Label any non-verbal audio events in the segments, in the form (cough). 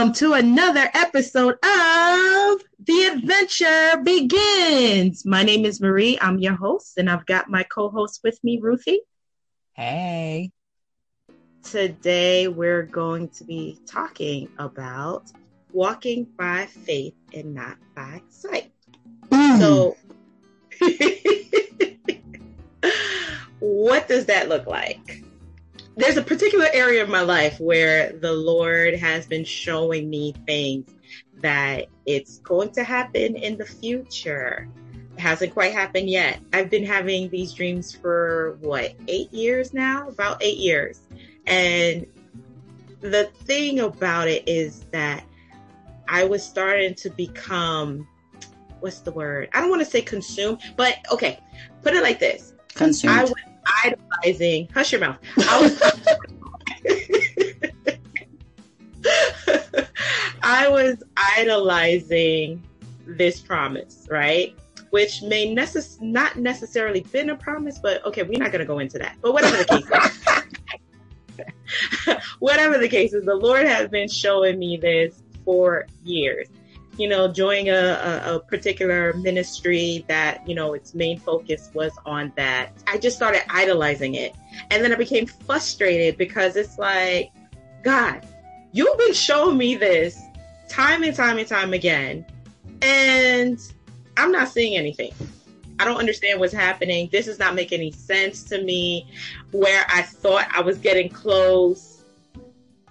Welcome to another episode of The Adventure Begins. My name is Marie. I'm your host, and I've got my co host with me, Ruthie. Hey. Today, we're going to be talking about walking by faith and not by sight. Mm. So, (laughs) what does that look like? There's a particular area of my life where the Lord has been showing me things that it's going to happen in the future. It hasn't quite happened yet. I've been having these dreams for what, eight years now? About eight years. And the thing about it is that I was starting to become what's the word? I don't want to say consume, but okay, put it like this. Consumed. I was idolizing. Hush your mouth. I was. (laughs) I was idolizing this promise, right? Which may necess- not necessarily been a promise, but okay, we're not going to go into that. But whatever the case (laughs) whatever the case is, the Lord has been showing me this for years you know, joining a, a, a, particular ministry that, you know, its main focus was on that, I just started idolizing it. And then I became frustrated because it's like, God, you've been showing me this time and time and time again, and I'm not seeing anything. I don't understand what's happening. This does not make any sense to me. Where I thought I was getting close,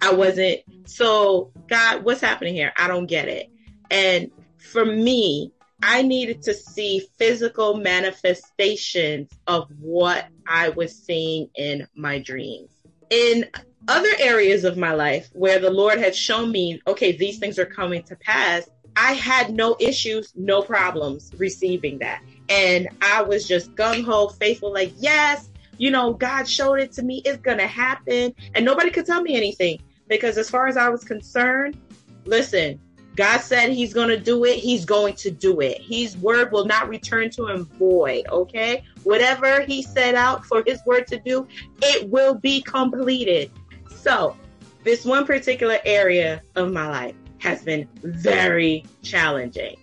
I wasn't. So, God, what's happening here? I don't get it. And for me, I needed to see physical manifestations of what I was seeing in my dreams. In other areas of my life where the Lord had shown me, okay, these things are coming to pass, I had no issues, no problems receiving that. And I was just gung ho, faithful, like, yes, you know, God showed it to me, it's gonna happen. And nobody could tell me anything because, as far as I was concerned, listen, God said he's going to do it, he's going to do it. His word will not return to him void, okay? Whatever he set out for his word to do, it will be completed. So, this one particular area of my life has been very challenging.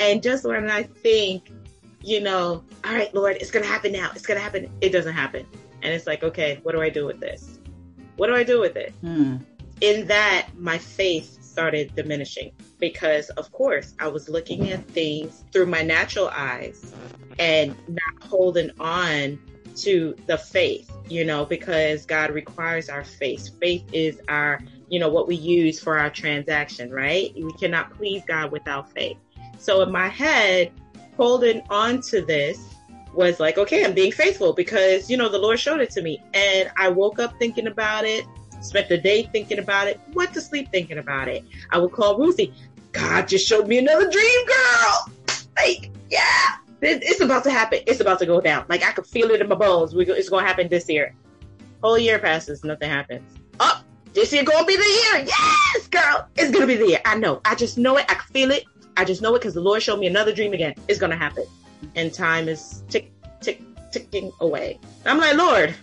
And just when I think, you know, all right, Lord, it's going to happen now, it's going to happen, it doesn't happen. And it's like, okay, what do I do with this? What do I do with it? Hmm. In that, my faith started diminishing because, of course, I was looking at things through my natural eyes and not holding on to the faith, you know, because God requires our faith. Faith is our, you know, what we use for our transaction, right? We cannot please God without faith. So in my head, holding on to this was like, okay, I'm being faithful because, you know, the Lord showed it to me. And I woke up thinking about it spent the day thinking about it, went to sleep thinking about it. I would call Ruthie, God just showed me another dream, girl. Like, yeah, it's about to happen. It's about to go down. Like, I could feel it in my bones. It's going to happen this year. Whole year passes, nothing happens. Oh, this year going to be the year. Yes, girl. It's going to be the year. I know. I just know it. I can feel it. I just know it because the Lord showed me another dream again. It's going to happen. And time is tick, tick, ticking away. I'm like, Lord,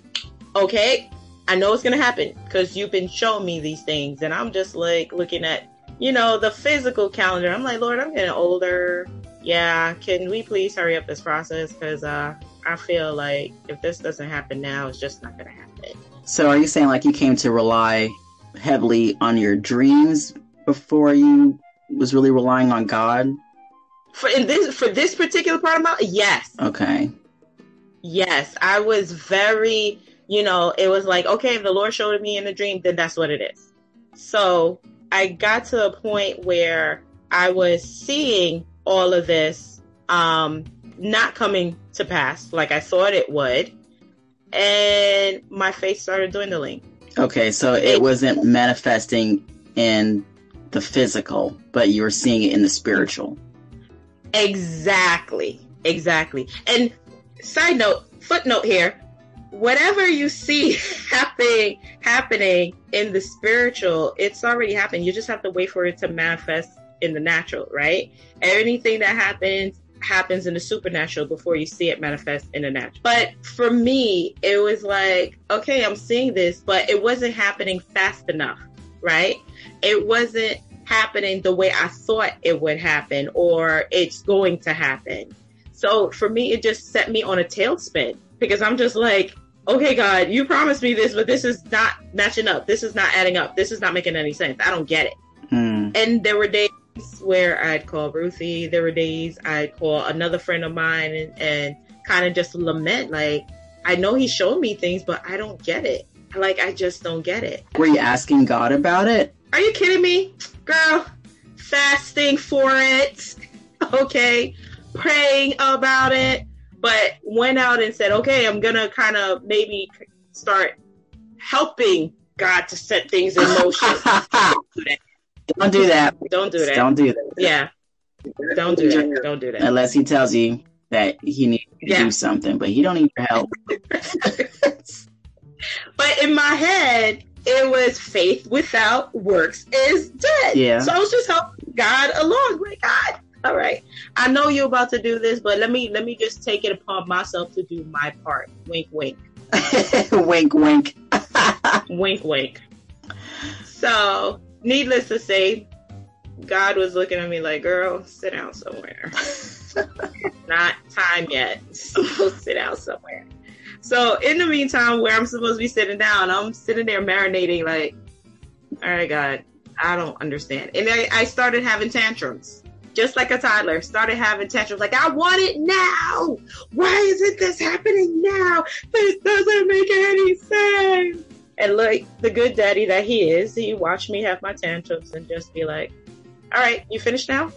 okay, I know it's going to happen because you've been showing me these things. And I'm just like looking at, you know, the physical calendar. I'm like, Lord, I'm getting older. Yeah, can we please hurry up this process? Because uh, I feel like if this doesn't happen now, it's just not going to happen. So are you saying like you came to rely heavily on your dreams before you was really relying on God? For in this for this particular part of my yes. Okay. Yes, I was very you know, it was like, okay, if the Lord showed me in a dream, then that's what it is. So I got to a point where I was seeing all of this um, not coming to pass like I thought it would. And my faith started dwindling. Okay, so it wasn't manifesting in the physical, but you were seeing it in the spiritual. Exactly. Exactly. And side note, footnote here, whatever you see (laughs) happening happening in the spiritual, it's already happened. You just have to wait for it to manifest in the natural, right? Anything that happens happens in the supernatural before you see it manifest in the natural. But for me, it was like, okay, I'm seeing this, but it wasn't happening fast enough, right? It wasn't happening the way I thought it would happen or it's going to happen. So for me, it just set me on a tailspin because I'm just like, okay, God, you promised me this, but this is not matching up. This is not adding up. This is not making any sense. I don't get it. Hmm. And there were days where I'd call Ruthie. There were days I'd call another friend of mine and, and kind of just lament, like, I know he showed me things, but I don't get it. Like, I just don't get it. Were you asking God about it? Are you kidding me? Girl, fasting for it. (laughs) Okay. Praying about it. But went out and said, okay, I'm going to kind of maybe start helping God to set things in motion. (laughs) Don't do that. Don't do that. Don't do that. Yeah. Don't do that. Don't do that. Unless he tells you that he needs to Yeah. do something, but he don't need your help. (laughs) But in my head, it was faith without works is dead. Yeah. So I was just helping God along. Like God, all right. I know you're about to do this, but let me let me just take it upon myself to do my part. Wink, wink, (laughs) wink, wink. (laughs) wink, wink. So, needless to say, God was looking at me like, "Girl, sit down somewhere. (laughs) Not time yet. So sit down somewhere." So, in the meantime, where I'm supposed to be sitting down, I'm sitting there marinating, like, "All right, God, I don't understand." And I, I started having tantrums, just like a toddler. Started having tantrums, like, "I want it now. Why isn't this happening now? This doesn't make any sense." And like the good daddy that he is, he watched me have my tantrums and just be like, "All right, you finished now?"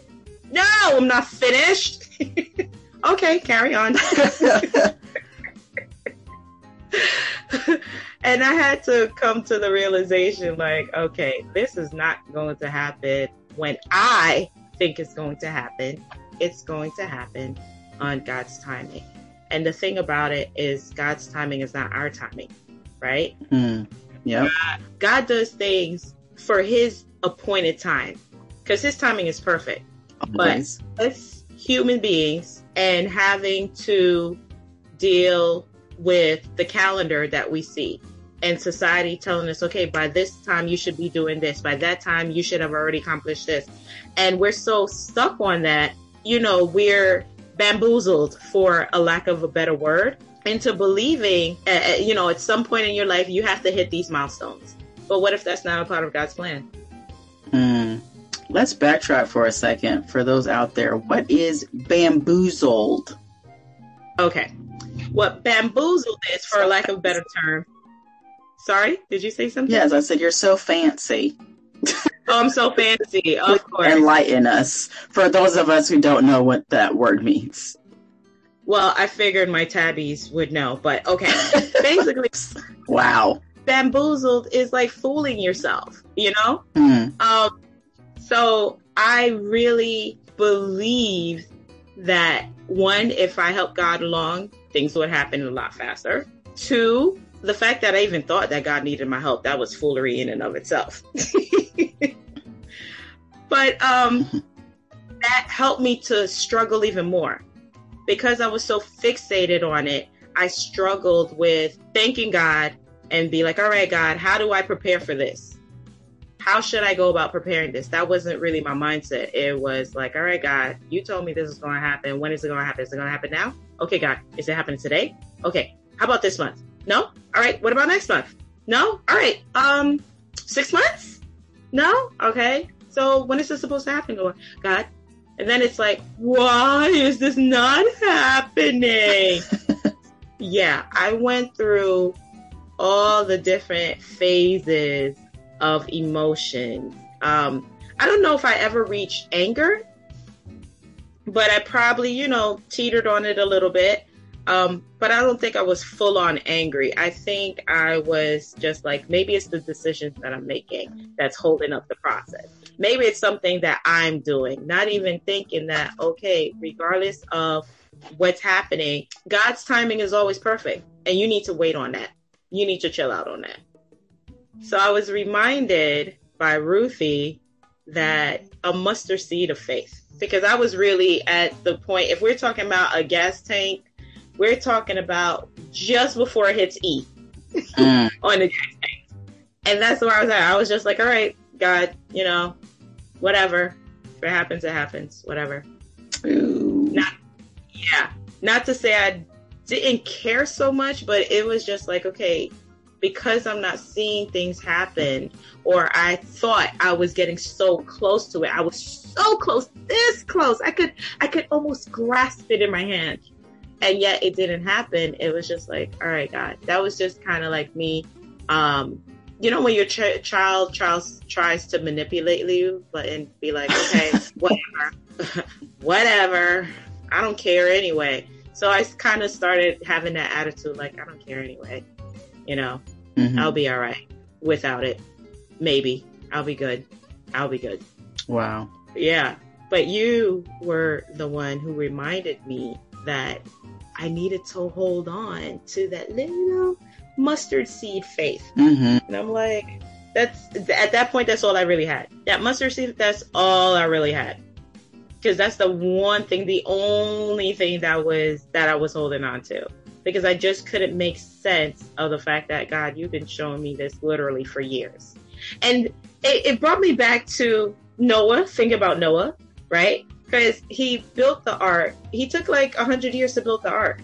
No, I'm not finished. (laughs) okay, carry on. (laughs) and I had to come to the realization like, okay, this is not going to happen when I think it's going to happen. It's going to happen on God's timing. And the thing about it is, God's timing is not our timing, right? Hmm. Yep. God does things for his appointed time because his timing is perfect. Always. Us human beings and having to deal with the calendar that we see and society telling us, okay, by this time you should be doing this, by that time you should have already accomplished this. And we're so stuck on that, you know, we're bamboozled for a lack of a better word into believing, uh, you know, at some point in your life you have to hit these milestones. But what if that's not a part of God's plan? Hmm. Let's backtrack for a second for those out there. What is bamboozled? Okay. What bamboozled is, for lack of a better term. Sorry, did you say something? Yes, I said you're so fancy. Oh, I'm so fancy. (laughs) Of course. Enlighten us for those of us who don't know what that word means. Well, I figured my tabbies would know, but okay. Basically, (laughs) Wow. bamboozled is like fooling yourself, you know? Hmm. Um, so I really believe that one, if I help God along, things would happen a lot faster. Two, the fact that I even thought that God needed my help, that was foolery in and of itself. (laughs) but um, that helped me to struggle even more because I was so fixated on it. I struggled with thanking God and be like, all right, God, how do I prepare for this? How should I go about preparing this? That wasn't really my mindset. It was like, all right, God, you told me this is going to happen. When is it going to happen? Is it going to happen now? Okay, God, is it happening today? Okay, how about this month? No? All right, what about next month? No? All right, um, six months? No? Okay, so when is this supposed to happen? Going, God, and then it's like, why is this not happening? (laughs) yeah, I went through all the different phases of emotion. Um, I don't know if I ever reached anger, but I probably, you know, teetered on it a little bit. Um, but I don't think I was full on angry. I think I was just like, maybe it's the decisions that I'm making that's holding up the process. Maybe it's something that I'm doing, not even thinking that, okay, regardless of what's happening, God's timing is always perfect. And you need to wait on that. You need to chill out on that. So I was reminded by Ruthie that a mustard seed of faith, because I was really at the point, if we're talking about a gas tank, we're talking about just before it hits E Mm. (laughs) on the. And that's where I was at. I was just like, all right, God, you know, whatever. If it happens, it happens. Whatever. Ooh. Not, yeah. Not to say I didn't care so much, but it was just like, okay, because I'm not seeing things happen, or I thought I was getting so close to it. I was so close, this close. I could, I could almost grasp it in my hand, and yet it didn't happen. It was just like, all right, God, that was just kind of like me. Um, you know, when your ch- child, child tries to manipulate you, but and be like, okay, (laughs) whatever, (laughs) whatever, I don't care anyway. So I kind of started having that attitude, like I don't care anyway. You know, Mhm. I'll be all right without it. Maybe I'll be good. I'll be good. Wow. Yeah. But you were the one who reminded me that I needed to hold on to that little mustard seed faith. hmm And I'm like, that's at that point, that's all I really had. That mustard seed, that's all I really had. Because that's the one thing, the only thing that was that I was holding on to. Because I just couldn't make sense of the fact that God, you've been showing me this literally for years. And it, it brought me back to Noah. Think about Noah, right? Because he built the ark. He took like a hundred years to build the ark.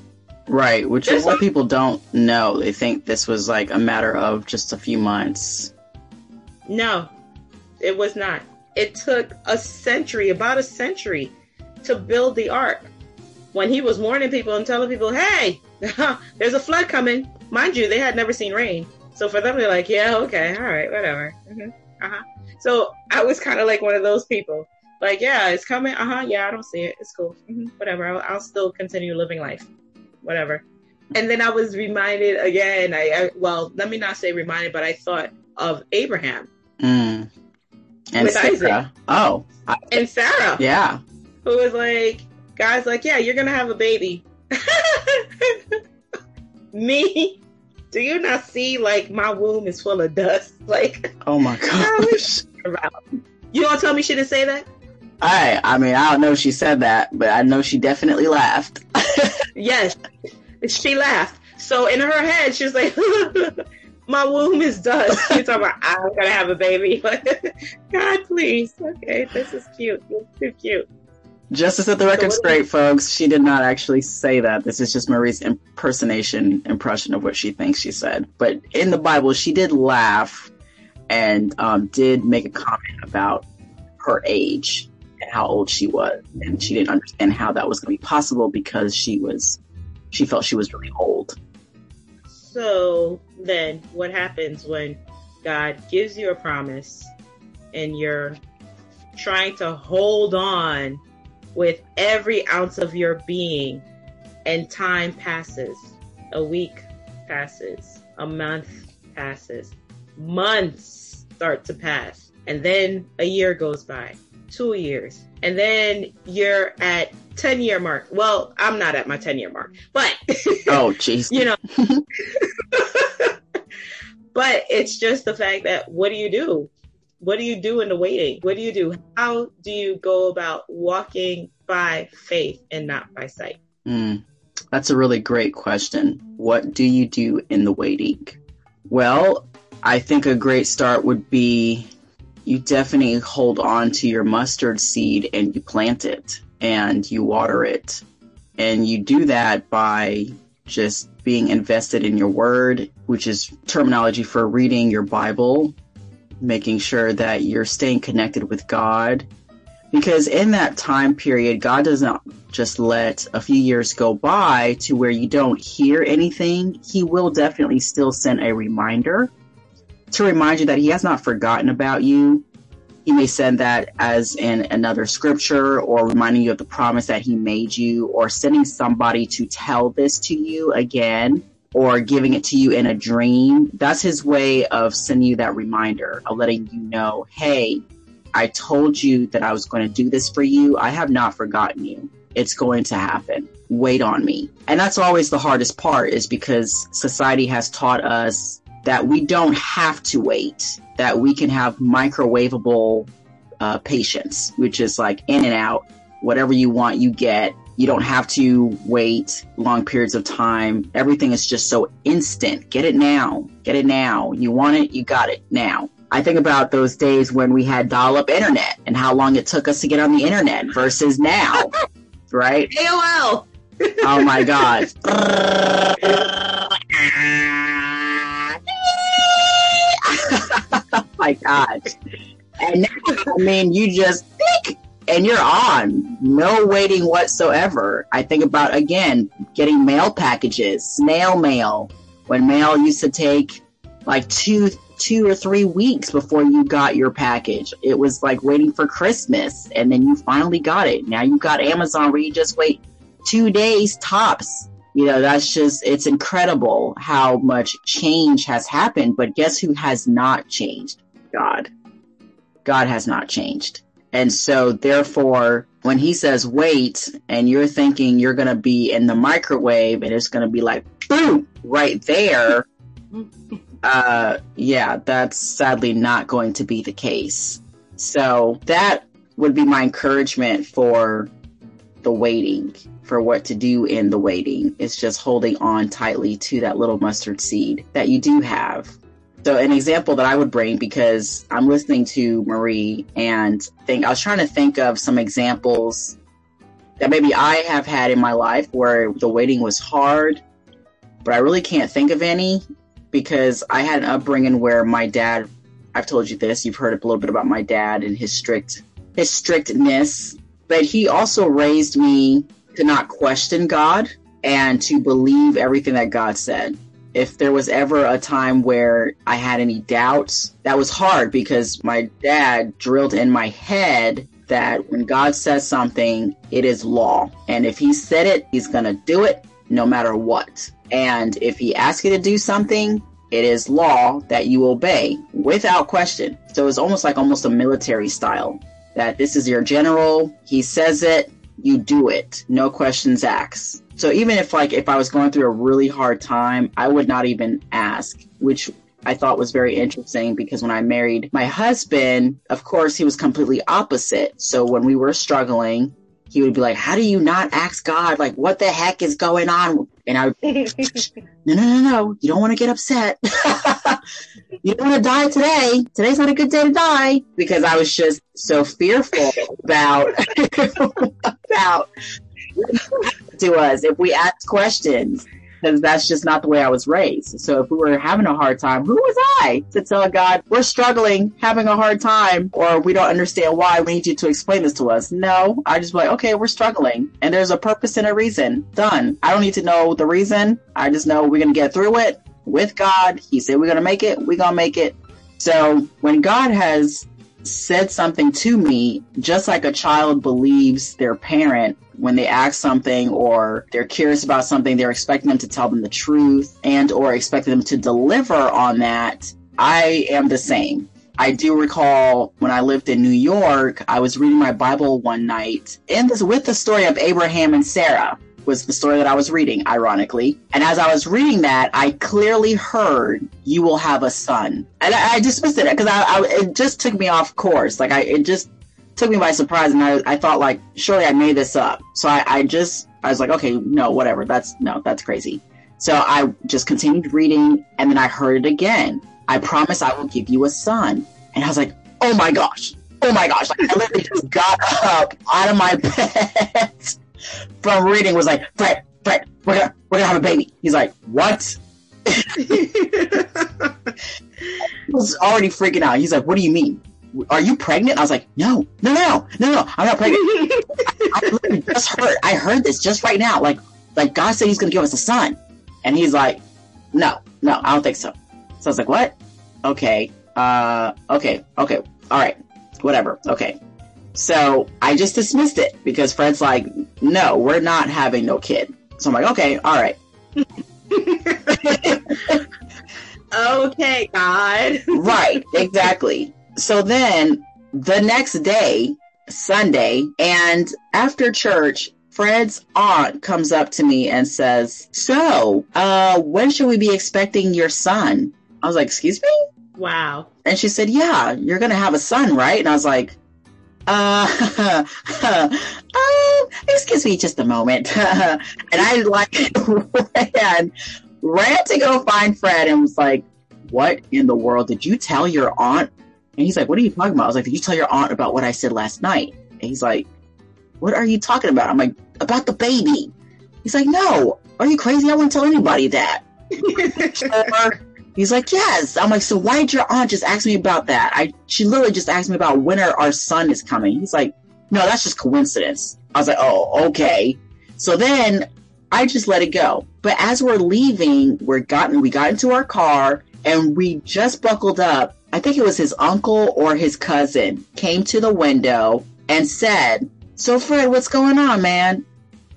Right, which a There's lot of some- people don't know. They think this was like a matter of just a few months. No, it was not. It took a century, about a century, to build the ark. When he was warning people and telling people, hey, (laughs) there's a flood coming. Mind you, they had never seen rain. So for them, they're like, yeah, okay, all right, whatever. hmm Uh-huh. So I was kind of like one of those people. Like, yeah, it's coming. Uh huh. Yeah, I don't see it. It's cool. hmm Whatever. I'll, I'll still continue living life. Whatever. And then I was reminded again. I, I well, let me not say reminded, but I thought of Abraham Mm. And With Isaac. Sarah. Oh, I- and Sarah, yeah. who was like, guys, like, yeah, you're gonna have a baby. (laughs) Me, do you not see like my womb is full of dust? (laughs) Like, Oh my (laughs) gosh. you don't tell me she didn't say that? I I mean I don't know if she said that, but I know she definitely laughed. (laughs) Yes, she laughed. So in her head, she was like, (laughs) "My womb is dust." You're talking about I'm gonna have a baby. (laughs) God, please. Okay, this is cute. This is too cute. Just to set the record what- straight, folks, she did not actually say that. This is just Marie's impersonation impression of what she thinks she said. But in the Bible, she did laugh and um, did make a comment about her age how old she was, and she didn't understand how that was going to be possible because she was she felt she was really old. So then, what happens when God gives you a promise and you're trying to hold on with every ounce of your being, and time passes? A week passes, a month passes, months start to pass, and then a year goes by, two years, and then you're at 10 year mark. Well, I'm not at my 10 year mark, but (laughs) Oh, jeez. you know. (laughs) (laughs) but it's just the fact that what do you do? What do you do in the waiting? What do you do? How do you go about walking by faith and not by sight? Mm, that's a really great question. What do you do in the waiting? Well, I think a great start would be you definitely hold on to your mustard seed and you plant it and you water it. And you do that by just being invested in your word, which is terminology for reading your Bible, making sure that you're staying connected with God. Because in that time period, God doesn't just let a few years go by to where you don't hear anything. He will definitely still send a reminder to remind you that He has not forgotten about you. He may send that as in another scripture or reminding you of the promise that He made you or sending somebody to tell this to you again or giving it to you in a dream. That's His way of sending you that reminder of letting you know, hey, I told you that I was going to do this for you. I have not forgotten you. It's going to happen. Wait on me. And that's always the hardest part is because society has taught us that we don't have to wait, that we can have microwavable uh, patience, which is like in and out, whatever you want, you get. You don't have to wait long periods of time. Everything is just so instant. Get it now. Get it now. You want it, you got it now. I think about those days when we had dial up internet and how long it took us to get on the internet versus now, (laughs) right? AOL. Oh my God. (laughs) oh my God. And now, I mean, you just think and you're on. No waiting whatsoever. I think about, again, getting mail packages, snail mail, when mail used to take like two two or three weeks before you got your package. It was like waiting for Christmas and then you finally got it. Now you got Amazon where you just wait two days tops. You know, that's just, it's incredible how much change has happened. But guess who has not changed? God. God has not changed. And so therefore, when he says wait and you're thinking you're going to be in the microwave and it's going to be like boom right there, (laughs) uh, yeah, that's sadly not going to be the case. So that would be my encouragement for the waiting, for what to do in the waiting. It's just holding on tightly to that little mustard seed that you do have. So an example that I would bring because I'm listening to Marie and think I was trying to think of some examples that maybe I have had in my life where the waiting was hard, but I really can't think of any because I had an upbringing where my dad I've told you this, you've heard a little bit about my dad and his strict his strictness, but he also raised me to not question God and to believe everything that God said. If there was ever a time where I had any doubts, that was hard because my dad drilled in my head that when God says something, it is law. And if he said it, he's going to do it no matter what. And if he asks you to do something, it is law that you obey without question. So it's almost like almost a military style that this is your general. He says it, you do it. No questions asked. So even if like if I was going through a really hard time, I would not even ask, which I thought was very interesting because when I married my husband, of course, he was completely opposite. So when we were struggling, he would be like, How do you not ask God? Like, what the heck is going on? And I would, (laughs) (laughs) No, no, no, no. You don't want to get upset. (laughs) you don't want to die today. Today's not a good day to die because I was just so fearful about, (laughs) about to us if we ask questions because that's just not the way I was raised. So if we were having a hard time, who was I to tell God we're struggling, having a hard time, or we don't understand why? We need you to explain this to us. No, I just like, okay, we're struggling, and there's a purpose and a reason. Done. I don't need to know the reason. I just know we're gonna get through it with God. He said we're gonna make it. We're gonna make it. So when God has said something to me, just like a child believes their parent when they ask something or they're curious about something, they're expecting them to tell them the truth and or expecting them to deliver on that. I am the same. I do recall when I lived in New York, I was reading my Bible one night in this with the story of Abraham and Sarah was the story that I was reading, ironically. And as I was reading that, I clearly heard, "You will have a son," and I, I dismissed it because I, I, it just took me off course. Like I, it just took me by surprise, and I, I thought like, surely I made this up. So I, I just, I was like, okay, no, whatever. That's no, that's crazy. So I just continued reading, and then I heard it again. I promise I will give you a son, and I was like, oh my gosh, oh my gosh! Like I literally just got up out of my (laughs) bed from reading was like, Fred, Fred, we're gonna we're gonna have a baby. He's like, what? (laughs) I was already freaking out. He's like, what do you mean? Are you pregnant? I was like, no, no, no, no, no, I'm not pregnant. (laughs) I, I just heard, I heard this just right now. Like, like God said He's gonna give us a son, and He's like, no, no, I don't think so. So I was like, what? Okay, uh, okay, okay, all right, whatever, okay. So I just dismissed it because Fred's like, no, we're not having no kid. So I'm like, okay, all right. okay, God. right, exactly. So then the next day, Sunday, and after church, Fred's aunt comes up to me and says, So, uh, when should we be expecting your son? I was like, Excuse me? Wow. And she said, Yeah, you're going to have a son, right? And I was like, uh, (laughs) um, excuse me just a moment. (laughs) and I like (laughs) ran, ran to go find Fred and was like, what in the world did you tell your aunt And he's like, What are you talking about? I was like, Did you tell your aunt about what I said last night? And he's like, What are you talking about? I'm like, About the baby. He's like, No, are you crazy? I wouldn't tell anybody that. He's like, Yes. I'm like, So why did your aunt just ask me about that? I she literally just asked me about when our, son is coming. He's like, No, that's just coincidence. I was like, Oh, okay. So then I just let it go. But as we're leaving, we're gotten we got into our car and we just buckled up. I think it was his uncle or his cousin came to the window and said, "So Fred, what's going on, man?"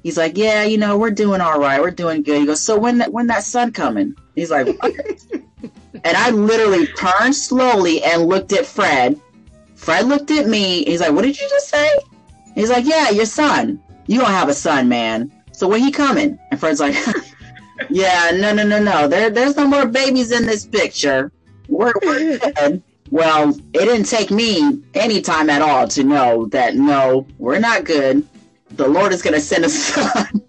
He's like, "Yeah, you know, we're doing all right. We're doing good." He goes, "So when that when that son coming?" He's like, (laughs) and I literally turned slowly and looked at Fred. Fred looked at me. He's like, "What did you just say?" He's like, "Yeah, your son. You don't have a son, man." So when he coming? And Fred's like, (laughs) yeah, no, no, no, no. There, there's no more babies in this picture. We're, we're (laughs) good. Well, it didn't take me any time at all to know that no, we're not good. The Lord is going to send a (laughs) son,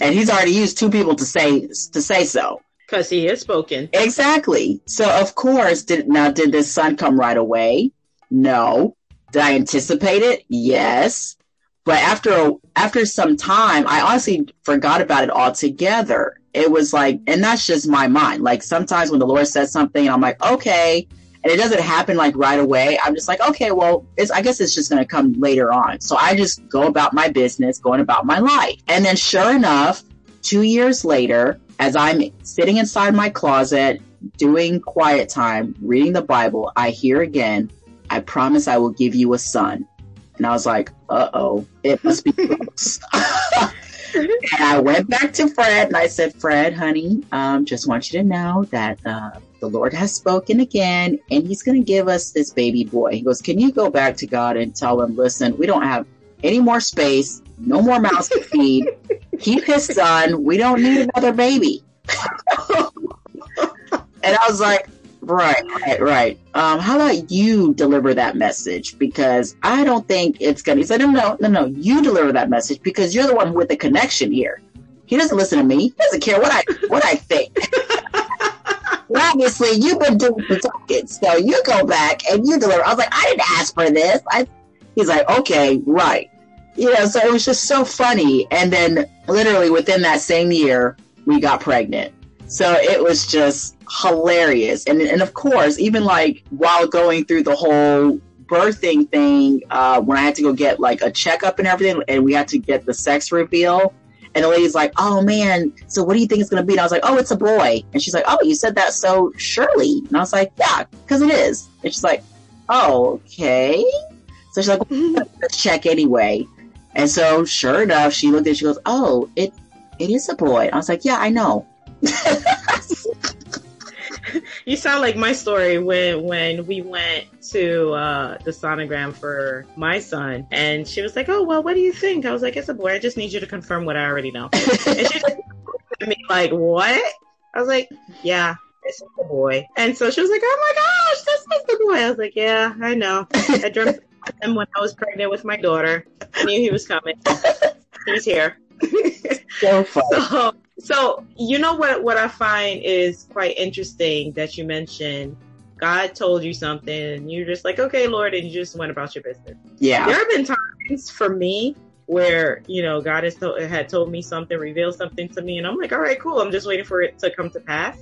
and He's already used two people to say to say so. Because He has spoken. Exactly. So of course, did now did this son come right away? No. Did I anticipate it? Yes. But after after some time, I honestly forgot about it altogether. It was like, and that's just my mind. Like sometimes when the Lord says something, I'm like, okay, and it doesn't happen like right away. I'm just like, okay, well, it's, I guess it's just going to come later on. So I just go about my business, going about my life. And then sure enough, two years later, as I'm sitting inside my closet, doing quiet time, reading the Bible, I hear again, I promise I will give you a son. And I was like, uh oh, it must be (laughs) close. and I went back to Fred and I said, Fred, honey, um, just want you to know that uh, the Lord has spoken again and he's going to give us this baby boy. He goes, Can you go back to God and tell him, listen, we don't have any more space, no more mouths to feed. Keep his son. We don't need another baby. and I was like, Right, right, right. Um, how about you deliver that message? Because I don't think it's gonna. He said, no, no, no, no. You deliver that message because you're the one with the connection here. He doesn't listen to me. He doesn't care what I what I think. obviously, you've been doing the talking, so you go back and you deliver. I was like, I didn't ask for this. I. He's like, okay, right. You know, so it was just so funny. And then, literally within that same year, we got pregnant. So it was just hilarious. And and of course, even like while going through the whole birthing thing, uh, when I had to go get like a checkup and everything, and we had to get the sex reveal. And the lady's like, "Oh man, so what do you think it's gonna be?" And I was like, "Oh, it's a boy." And she's like, "Oh, you said that so surely." And I was like, "Yeah, because it is." And she's like, "Oh, okay." So she's like, (laughs) "Let's check anyway." And so, sure enough, she looked at. It, she goes, "Oh, it it is a boy." I was like, "Yeah, I know." (laughs) you sound like my story when when we went to uh, the sonogram for my son, and she was like, "Oh well, what do you think?" I was like, "It's a boy. I just need you to confirm what I already know." (laughs) and she looked at me like, "What?" I was like, "Yeah." It's a boy. And so she was like, Oh my gosh, this is the boy. I was like, Yeah, I know. I dreamt him when I was pregnant with my daughter. I knew he was coming. (laughs) He's here. so. (laughs) So, so you know what what I find is quite interesting that you mentioned God told you something and you're just like, okay, Lord, and you just went about your business. Yeah. There have been times for me where, you know, God has to- had told me something, revealed something to me, and I'm like, all right, cool. I'm just waiting for it to come to pass.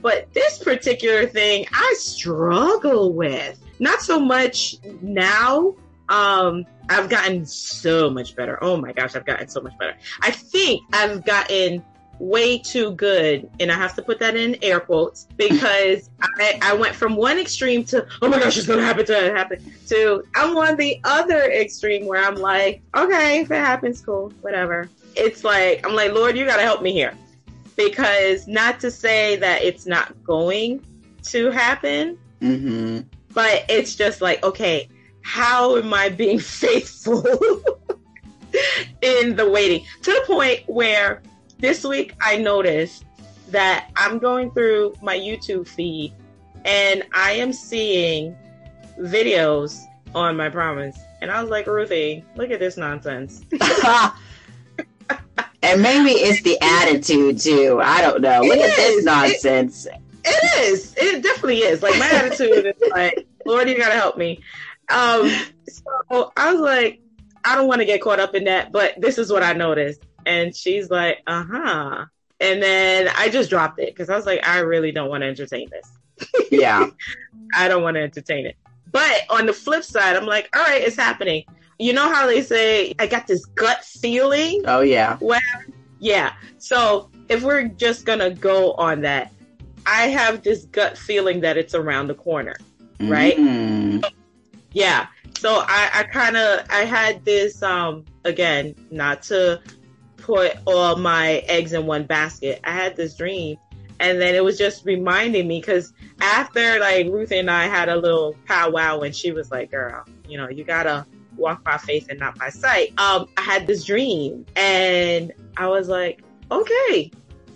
But this particular thing, I struggle with. Not so much now. Um, I've gotten so much better. Oh my gosh, I've gotten so much better. I think I've gotten way too good, and I have to put that in air quotes (laughs) because I, I went from one extreme to oh my gosh, it's gonna happen to happen to I'm on the other extreme where I'm like, okay, if it happens, cool, whatever. It's like I'm like, Lord, you gotta help me here because not to say that it's not going to happen, Mm-hmm. But it's just like, okay, how am I being (laughs) faithful in the waiting to the point where this week I noticed that I'm going through my YouTube feed and I am seeing videos on my promise. And I was like, Ruthie, look at this nonsense. (laughs) (laughs) and maybe it's the attitude too. I don't know. Look It at this nonsense. It is. It definitely is. Like my attitude is like, Lord, you gotta help me. Um, so I was like, I don't want to get caught up in that, but this is what I noticed. And she's like, uh huh. And then I just dropped it because I was like, I really don't want to entertain this. Yeah. (laughs) I don't want to entertain it. But on the flip side, I'm like, all right, it's happening. You know how they say, I got this gut feeling? Oh, yeah. Well, yeah. So if we're just going to go on that, I have this gut feeling that it's around the corner, right? Mm. Yeah. So I, I kind of, I had this, um, again, not to put all my eggs in one basket. I had this dream and then it was just reminding me because after like Ruth and I had a little powwow and she was like, girl, you know, you gotta walk by faith and not by sight. Um, I had this dream and I was like, okay,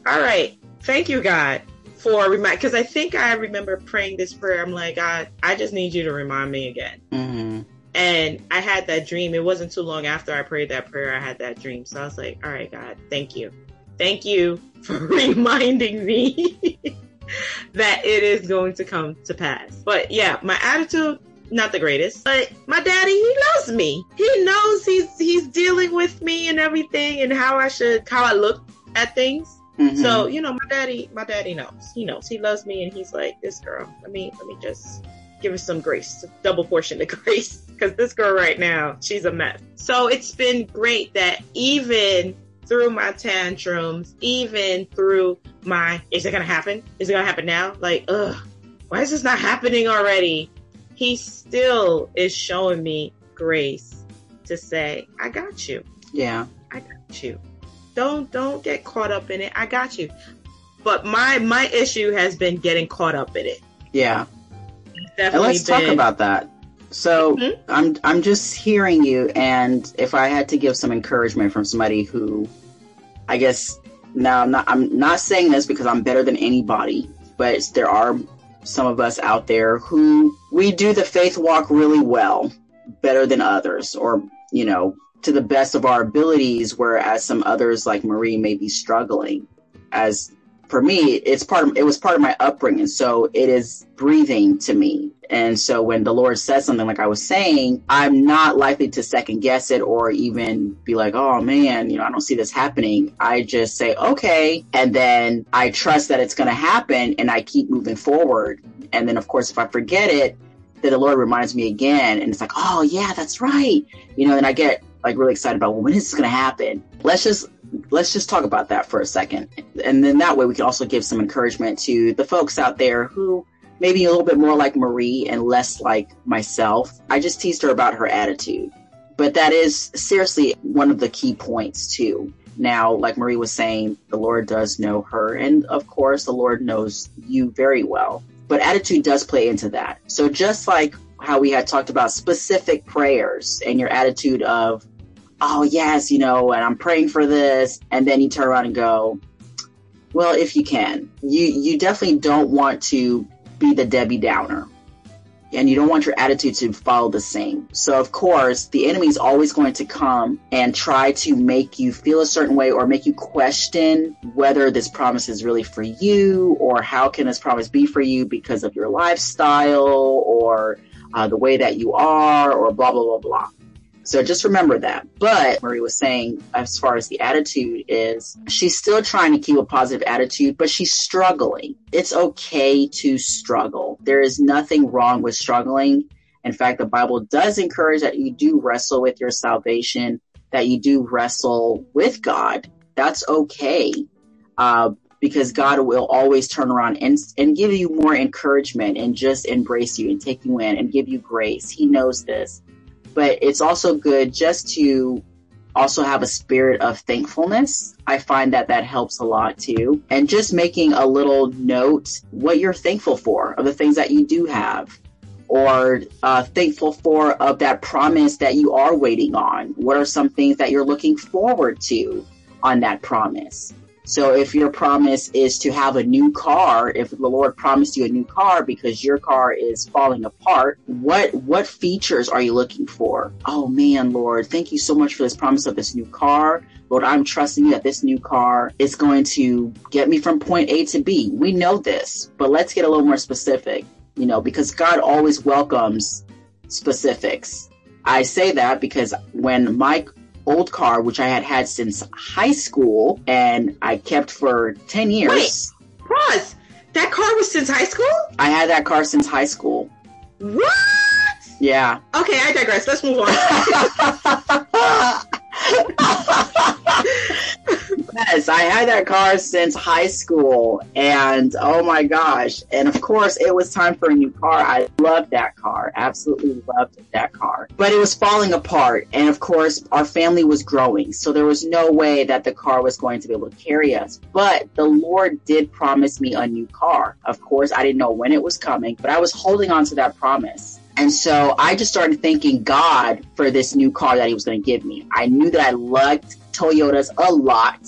all right. Thank you, God, for remind, cause I think I remember praying this prayer. I'm like, God, I just need you to remind me again. hmm And I had that dream. It wasn't too long after I prayed that prayer, I had that dream. So I was like, all right, God, thank you. Thank you for (laughs) reminding me (laughs) that it is going to come to pass. But yeah, my attitude, not the greatest. But my daddy, he loves me. He knows he's he's dealing with me and everything and how I should how I look at things. Mhm. So, you know, my daddy, my daddy knows. He knows. He loves me and he's like, this girl, let me, let me just give her some grace, double portion of (laughs) grace. Cause this girl right now, she's a mess. So it's been great that even through my tantrums, even through my, is it going to happen? Is it going to happen now? Like, ugh, why is this not happening already? He still is showing me grace to say, I got you yeah. I got you. Don't don't get caught up in it. I got you. But my my issue has been getting caught up in it. Yeah. And let's talk about that. So Mhm. I'm I'm just hearing you, and if I had to give some encouragement from somebody who, I guess now I'm not I'm not saying this because I'm better than anybody, but there are some of us out there who we do the faith walk really well, better than others, or you know to the best of our abilities, whereas some others like Marie may be struggling. As for me, it's part of it was part of my upbringing, so it is breathing to me. And so when the Lord says something like I was saying, I'm not likely to second guess it or even be like, oh man, you know, I don't see this happening. I just say, okay. And then I trust that it's going to happen and I keep moving forward. And then, of course, if I forget it, then the Lord reminds me again. And it's like, oh yeah, that's right. You know, and I get like really excited about, when is this going to happen? Let's just let's just talk about that for a second. And then that way we can also give some encouragement to the folks out there who maybe a little bit more like Marie and less like myself. I just teased her about her attitude. But that is seriously one of the key points too. Now, like Marie was saying, the Lord does know her, and of course, the Lord knows you very well. But attitude does play into that. So, just like how we had talked about specific prayers and your attitude of, oh, yes, you know, and I'm praying for this, and then you turn around and go, well, if you can, you, you definitely don't want to be the Debbie Downer. And you don't want your attitude to follow the same. So, of course, the enemy is always going to come and try to make you feel a certain way or make you question whether this promise is really for you or how can this promise be for you because of your lifestyle or uh, the way that you are or blah, blah, blah, blah. So just remember that. But Marie was saying, as far as the attitude is, she's still trying to keep a positive attitude, but she's struggling. It's okay to struggle. There is nothing wrong with struggling. In fact, the Bible does encourage that you do wrestle with your salvation, that you do wrestle with God. That's okay. Uh, because God will always turn around and, and give you more encouragement and just embrace you and take you in and give you grace. He knows this but it's also good just to also have a spirit of thankfulness. I find that that helps a lot too. And just making a little note what you're thankful for of the things that you do have or uh, thankful for of that promise that you are waiting on. What are some things that you're looking forward to on that promise? So if your promise is to have a new car, if the Lord promised you a new car because your car is falling apart, what what features are you looking for? Oh man, Lord, thank you so much for this promise of this new car. Lord, I'm trusting you that this new car is going to get me from point A to B. We know this, but let's get a little more specific. you know, because God always welcomes specifics. I say that because when my old car, which I had had since high school and I kept for 10 years. Wait, pause. That car was since high school? I had that car since high school. What? Yeah. Okay, I digress. Let's move on. (laughs) (laughs) yes, I had that car since high school, and oh my gosh! And of course, it was time for a new car. I loved that car, absolutely loved that car. But it was falling apart, and of course, our family was growing, so there was no way that the car was going to be able to carry us. But the Lord did promise me a new car. Of course, I didn't know when it was coming, but I was holding on to that promise. And so I just started thanking God for this new car that He was going to give me. I knew that I liked Toyotas a lot.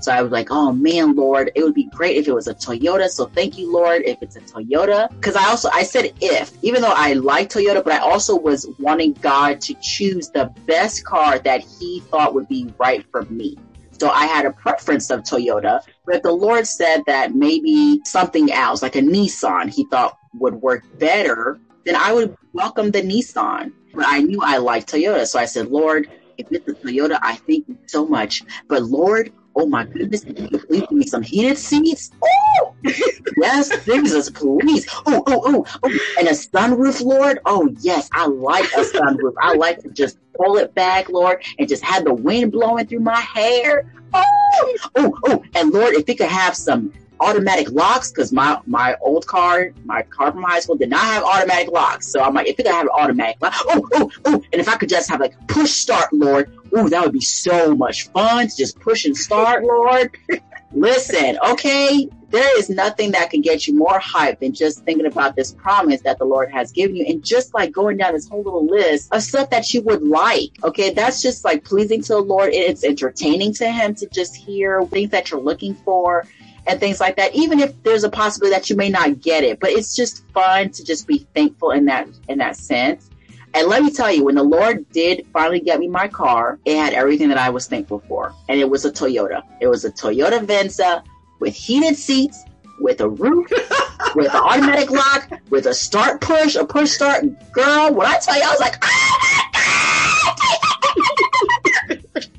So I was like, oh man, Lord, it would be great if it was a Toyota. So thank you, Lord, if it's a Toyota. Because I also, I said if, even though I like Toyota, but I also was wanting God to choose the best car that He thought would be right for me. So I had a preference of Toyota, but the Lord said that maybe something else, like a Nissan, He thought would work better, then I would welcome the Nissan. But I knew I liked Toyota. So I said, Lord, if it's a Toyota, I thank you so much. But Lord, oh my goodness, please give me some heated seats. Oh, (laughs) yes, Jesus, please. Oh, oh, oh, oh, and a sunroof, Lord. Oh, yes, I like a sunroof. I like to just pull it back, Lord, and just have the wind blowing through my hair. Oh, oh, oh, and Lord, if it could have some automatic locks because my my old car, my car from high school did not have automatic locks. So I'm like, if it could have an automatic lock, oh, oh, oh, and if I could just have like push start, Lord, oh, that would be so much fun to just push and start, Lord. (laughs) Listen, okay, there is nothing that can get you more hyped than just thinking about this promise that the Lord has given you. And just like going down this whole little list of stuff that you would like. Okay. That's just like pleasing to the Lord. It's entertaining to him to just hear things that you're looking for and things like that even if there's a possibility that you may not get it. But it's just fun to just be thankful in that in that sense. And let me tell you when the lord did finally get me my car it had everything that i was thankful for. And it was a toyota. It was a toyota venza with heated seats with a roof (laughs) with an automatic lock with a start push a push start girl. When i tell you i was like oh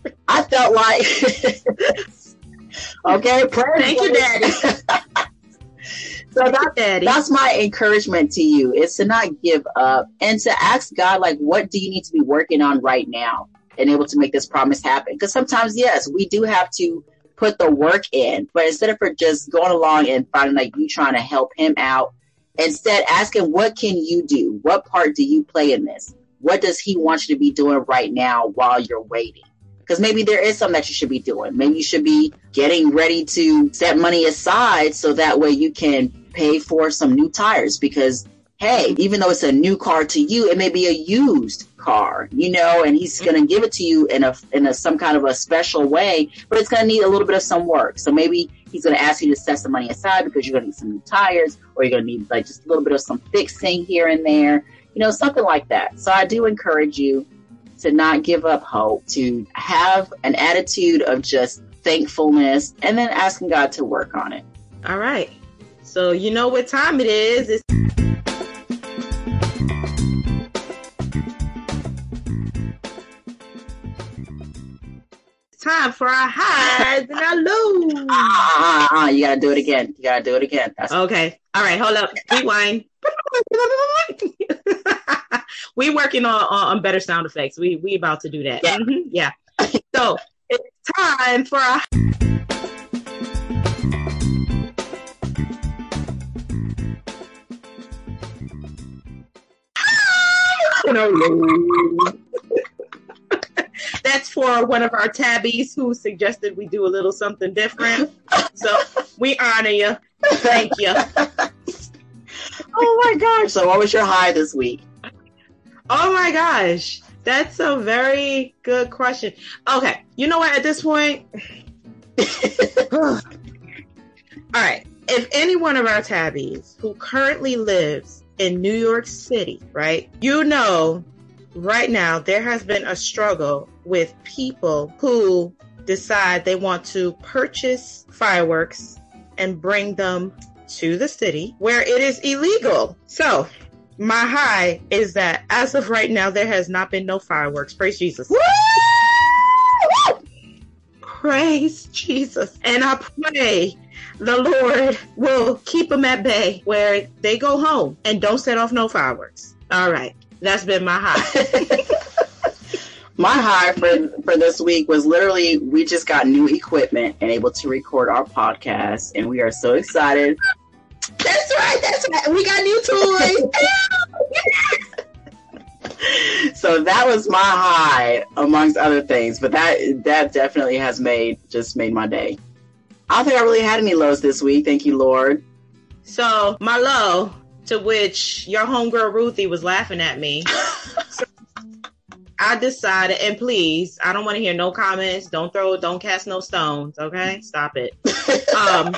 (laughs) i felt like (laughs) Okay, Thank you, Daddy. (laughs) so that, Daddy. that's my encouragement to you is to not give up and to ask God, like, what do you need to be working on right now and able to make this promise happen? Because sometimes, yes, we do have to put the work in, but instead of for just going along and finding like you trying to help him out, instead asking, what can you do? What part do you play in this? What does he want you to be doing right now while you're waiting? Because maybe there is something that you should be doing. Maybe you should be getting ready to set money aside so that way you can pay for some new tires because hey, even though it's a new car to you, it may be a used car, you know, and he's mm-hmm. going to give it to you in a in a some kind of a special way, but it's going to need a little bit of some work. So maybe he's going to ask you to set some money aside because you're going to need some new tires, or you're going to need like just a little bit of some fixing here and there, you know, something like that. So I do encourage you to not give up hope, to have an attitude of just thankfulness, and then asking God to work on it. All right. So you know what time it is. It's time for our highs and our lows. Ah, ah, ah, you gotta do it again. You gotta do it again. That's okay. All right, hold up. Rewind. (laughs) (laughs) we working on, on better sound effects. We we about to do that. Yeah. Mm-hmm. yeah. So it's time for a (laughs) That's for one of our tabbies who suggested we do a little something different. So we honor you. Thank you. (laughs) oh my gosh. So what was your high this week? Oh my gosh. That's a very good question. Okay. You know what? At this point, (laughs) all right. If any one of our tabbies who currently lives in New York City, right, you know, right now there has been a struggle with people who decide they want to purchase fireworks and bring them to the city where it is illegal. So, my high is that as of right now, there has not been no fireworks. Praise Jesus. Woo! Praise Jesus. And I pray the Lord will keep them at bay where they go home and don't set off no fireworks. All right. That's been my high. (laughs) My high for for this week was literally we just got new equipment and able to record our podcast, and we are so excited. That's right. That's right. We got new toys. (laughs) So that was my high, amongst other things. But that that definitely has made just made my day. I don't think I really had any lows this week. Thank you, Lord. so my low, to which your homegirl Ruthie was laughing at me. (laughs) I decided, and please, I don't want to hear no comments. Don't throw, don't cast no stones. Okay, stop it. (laughs) um,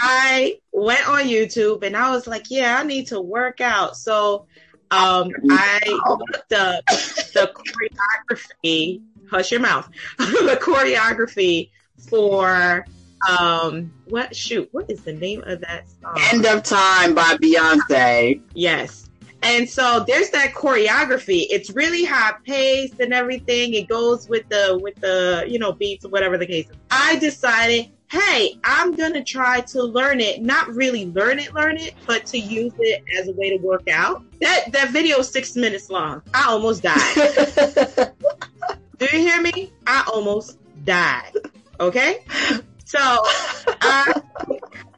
I went on YouTube and I was like, yeah, I need to work out. So, um, I looked up the choreography. Hush your mouth. (laughs) the choreography for um, what? Shoot, what is the name of that song? End of Time by Beyonce. Yes. And so there's that choreography. It's really high paced and everything. It goes with the with the you know beats or whatever the case. is. I decided, hey, I'm gonna try to learn it. Not really learn it, learn it, but to use it as a way to work out. That that video is six minutes long. I almost died. (laughs) Do you hear me? I almost died. Okay? So I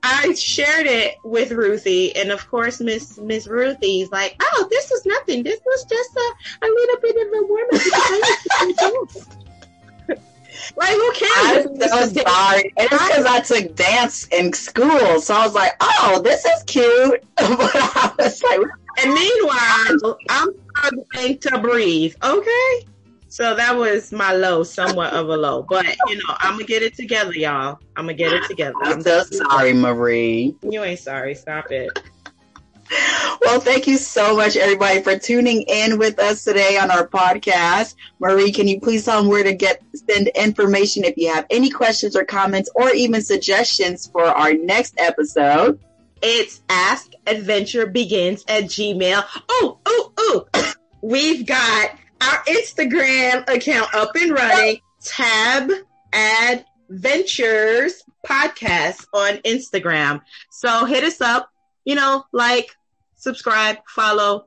I shared it with Ruthie, and of course, Miss Miss Ruthie's like, "Oh, this is nothing. This was just a, a little bit of a warm up." (laughs) like, who cares? I'm so sorry. It's because I took dance in school, so I was like, "Oh, this is cute." (laughs) but I was like, And meanwhile, I'm struggling to breathe. Okay. So that was my low, somewhat of a low. But you know, I'm gonna get it together, y'all. I'm gonna get it together. "I'm so sorry, Marie." You ain't sorry. Stop it. Well, thank you so much, everybody, for tuning in with us today on our podcast. Marie, can you please tell them where to get send information if you have any questions or comments or even suggestions for our next episode? It's Ask Adventure Begins at Gmail. Oh, oh, oh. (coughs) We've got our Instagram account up and running. Tab Adventures Podcast on Instagram. So hit us up, you know, like, subscribe, follow,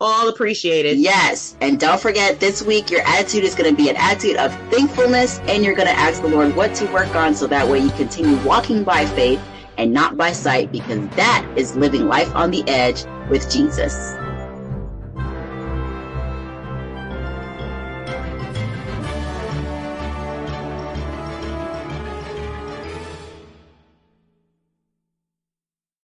all appreciated. Yes, and don't forget this week your attitude is going to be an attitude of thankfulness, and you're going to ask the Lord what to work on so that way you continue walking by faith and not by sight, because that is living life on the edge with Jesus.